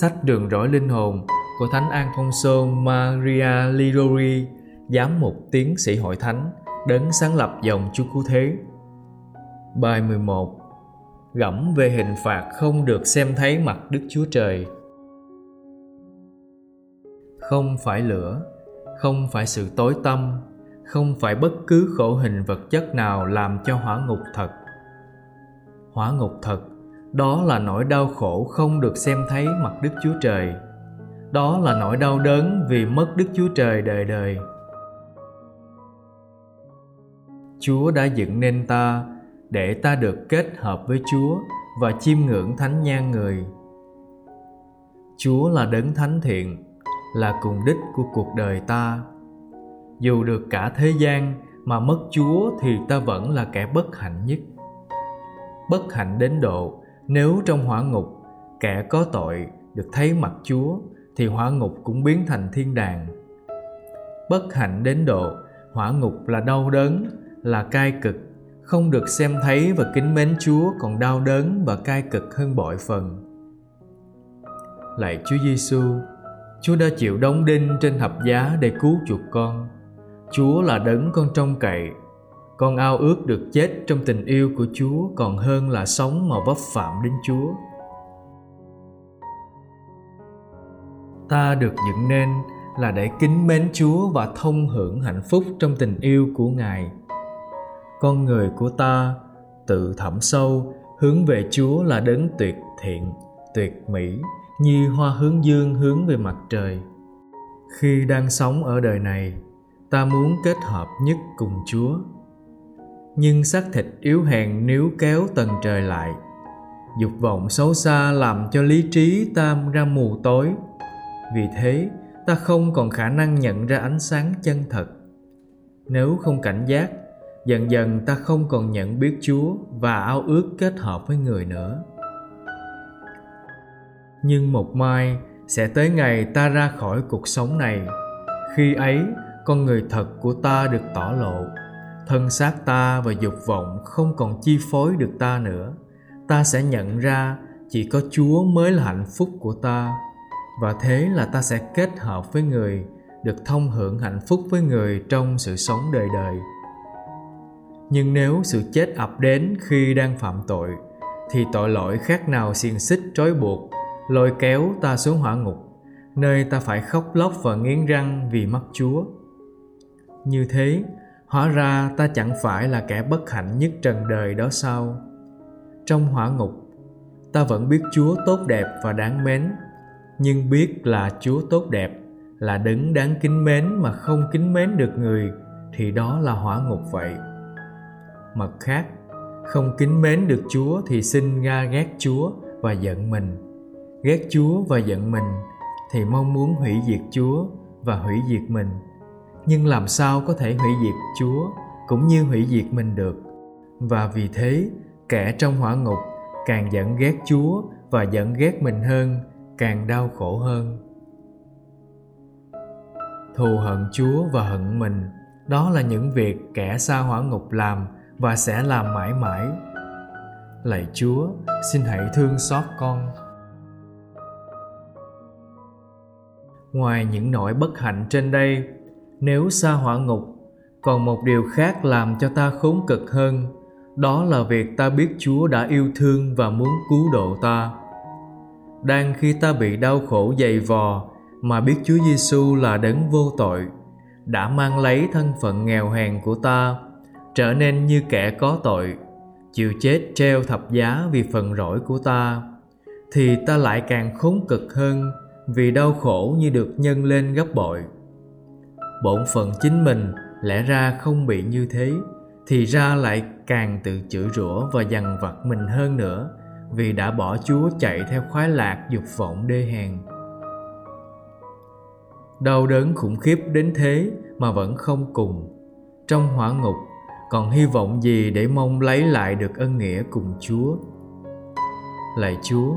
Sách Đường rõi linh hồn của Thánh Alfonso Maria Lirori, giám mục tiến sĩ hội thánh, đấng sáng lập dòng Chúa Cứu Thế. Bài 11 Gẫm về hình phạt không được xem thấy mặt Đức Chúa Trời Không phải lửa, không phải sự tối tâm, không phải bất cứ khổ hình vật chất nào làm cho hỏa ngục thật. Hỏa ngục thật đó là nỗi đau khổ không được xem thấy mặt Đức Chúa Trời. Đó là nỗi đau đớn vì mất Đức Chúa Trời đời đời. Chúa đã dựng nên ta để ta được kết hợp với Chúa và chiêm ngưỡng thánh nhan người. Chúa là đấng thánh thiện, là cùng đích của cuộc đời ta. Dù được cả thế gian mà mất Chúa thì ta vẫn là kẻ bất hạnh nhất. Bất hạnh đến độ nếu trong hỏa ngục kẻ có tội được thấy mặt Chúa thì hỏa ngục cũng biến thành thiên đàng. Bất hạnh đến độ hỏa ngục là đau đớn, là cai cực, không được xem thấy và kính mến Chúa còn đau đớn và cai cực hơn bội phần. Lạy Chúa Giêsu, Chúa đã chịu đóng đinh trên thập giá để cứu chuộc con. Chúa là đấng con trông cậy con ao ước được chết trong tình yêu của Chúa còn hơn là sống mà vấp phạm đến Chúa. Ta được dựng nên là để kính mến Chúa và thông hưởng hạnh phúc trong tình yêu của Ngài. Con người của ta tự thẳm sâu hướng về Chúa là đấng tuyệt thiện, tuyệt mỹ như hoa hướng dương hướng về mặt trời. Khi đang sống ở đời này, ta muốn kết hợp nhất cùng Chúa nhưng xác thịt yếu hèn níu kéo tầng trời lại. Dục vọng xấu xa làm cho lý trí ta ra mù tối. Vì thế, ta không còn khả năng nhận ra ánh sáng chân thật. Nếu không cảnh giác, dần dần ta không còn nhận biết chúa và ao ước kết hợp với người nữa. Nhưng một mai sẽ tới ngày ta ra khỏi cuộc sống này. Khi ấy, con người thật của ta được tỏ lộ thân xác ta và dục vọng không còn chi phối được ta nữa. Ta sẽ nhận ra chỉ có chúa mới là hạnh phúc của ta. Và thế là ta sẽ kết hợp với người, được thông hưởng hạnh phúc với người trong sự sống đời đời. Nhưng nếu sự chết ập đến khi đang phạm tội, thì tội lỗi khác nào xiềng xích trói buộc, lôi kéo ta xuống hỏa ngục, nơi ta phải khóc lóc và nghiến răng vì mất chúa. Như thế hóa ra ta chẳng phải là kẻ bất hạnh nhất trần đời đó sao? Trong hỏa ngục, ta vẫn biết chúa tốt đẹp và đáng mến, nhưng biết là chúa tốt đẹp là đứng đáng kính mến mà không kính mến được người, thì đó là hỏa ngục vậy. Mặt khác, không kính mến được chúa thì xin ra ghét chúa và giận mình. Ghét chúa và giận mình thì mong muốn hủy diệt chúa và hủy diệt mình nhưng làm sao có thể hủy diệt chúa cũng như hủy diệt mình được? Và vì thế, kẻ trong hỏa ngục càng giận ghét chúa và giận ghét mình hơn, càng đau khổ hơn. Thù hận chúa và hận mình, đó là những việc kẻ xa hỏa ngục làm và sẽ làm mãi mãi. Lạy chúa, xin hãy thương xót con. Ngoài những nỗi bất hạnh trên đây nếu xa hỏa ngục, còn một điều khác làm cho ta khốn cực hơn, đó là việc ta biết chúa đã yêu thương và muốn cứu độ ta. Đang khi ta bị đau khổ dày vò mà biết chúa giêsu là đấng vô tội, đã mang lấy thân phận nghèo hèn của ta, trở nên như kẻ có tội, chịu chết treo thập giá vì phần rỗi của ta, thì ta lại càng khốn cực hơn vì đau khổ như được nhân lên gấp bội bổn phận chính mình lẽ ra không bị như thế, thì ra lại càng tự chửi rủa và dằn vặt mình hơn nữa, vì đã bỏ chúa chạy theo khoái lạc dục vọng đê hèn. Đau đớn khủng khiếp đến thế mà vẫn không cùng. Trong hỏa ngục, còn hy vọng gì để mong lấy lại được ân nghĩa cùng chúa? Lạy chúa,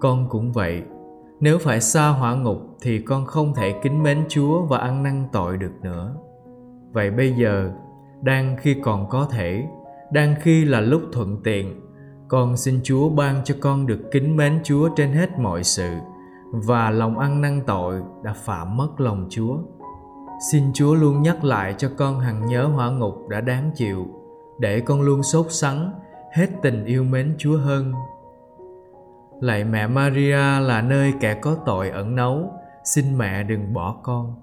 con cũng vậy. Nếu phải xa hỏa ngục thì con không thể kính mến Chúa và ăn năn tội được nữa. Vậy bây giờ, đang khi còn có thể, đang khi là lúc thuận tiện, con xin Chúa ban cho con được kính mến Chúa trên hết mọi sự và lòng ăn năn tội đã phạm mất lòng Chúa. Xin Chúa luôn nhắc lại cho con hằng nhớ hỏa ngục đã đáng chịu, để con luôn sốt sắng, hết tình yêu mến Chúa hơn lạy mẹ maria là nơi kẻ có tội ẩn nấu xin mẹ đừng bỏ con.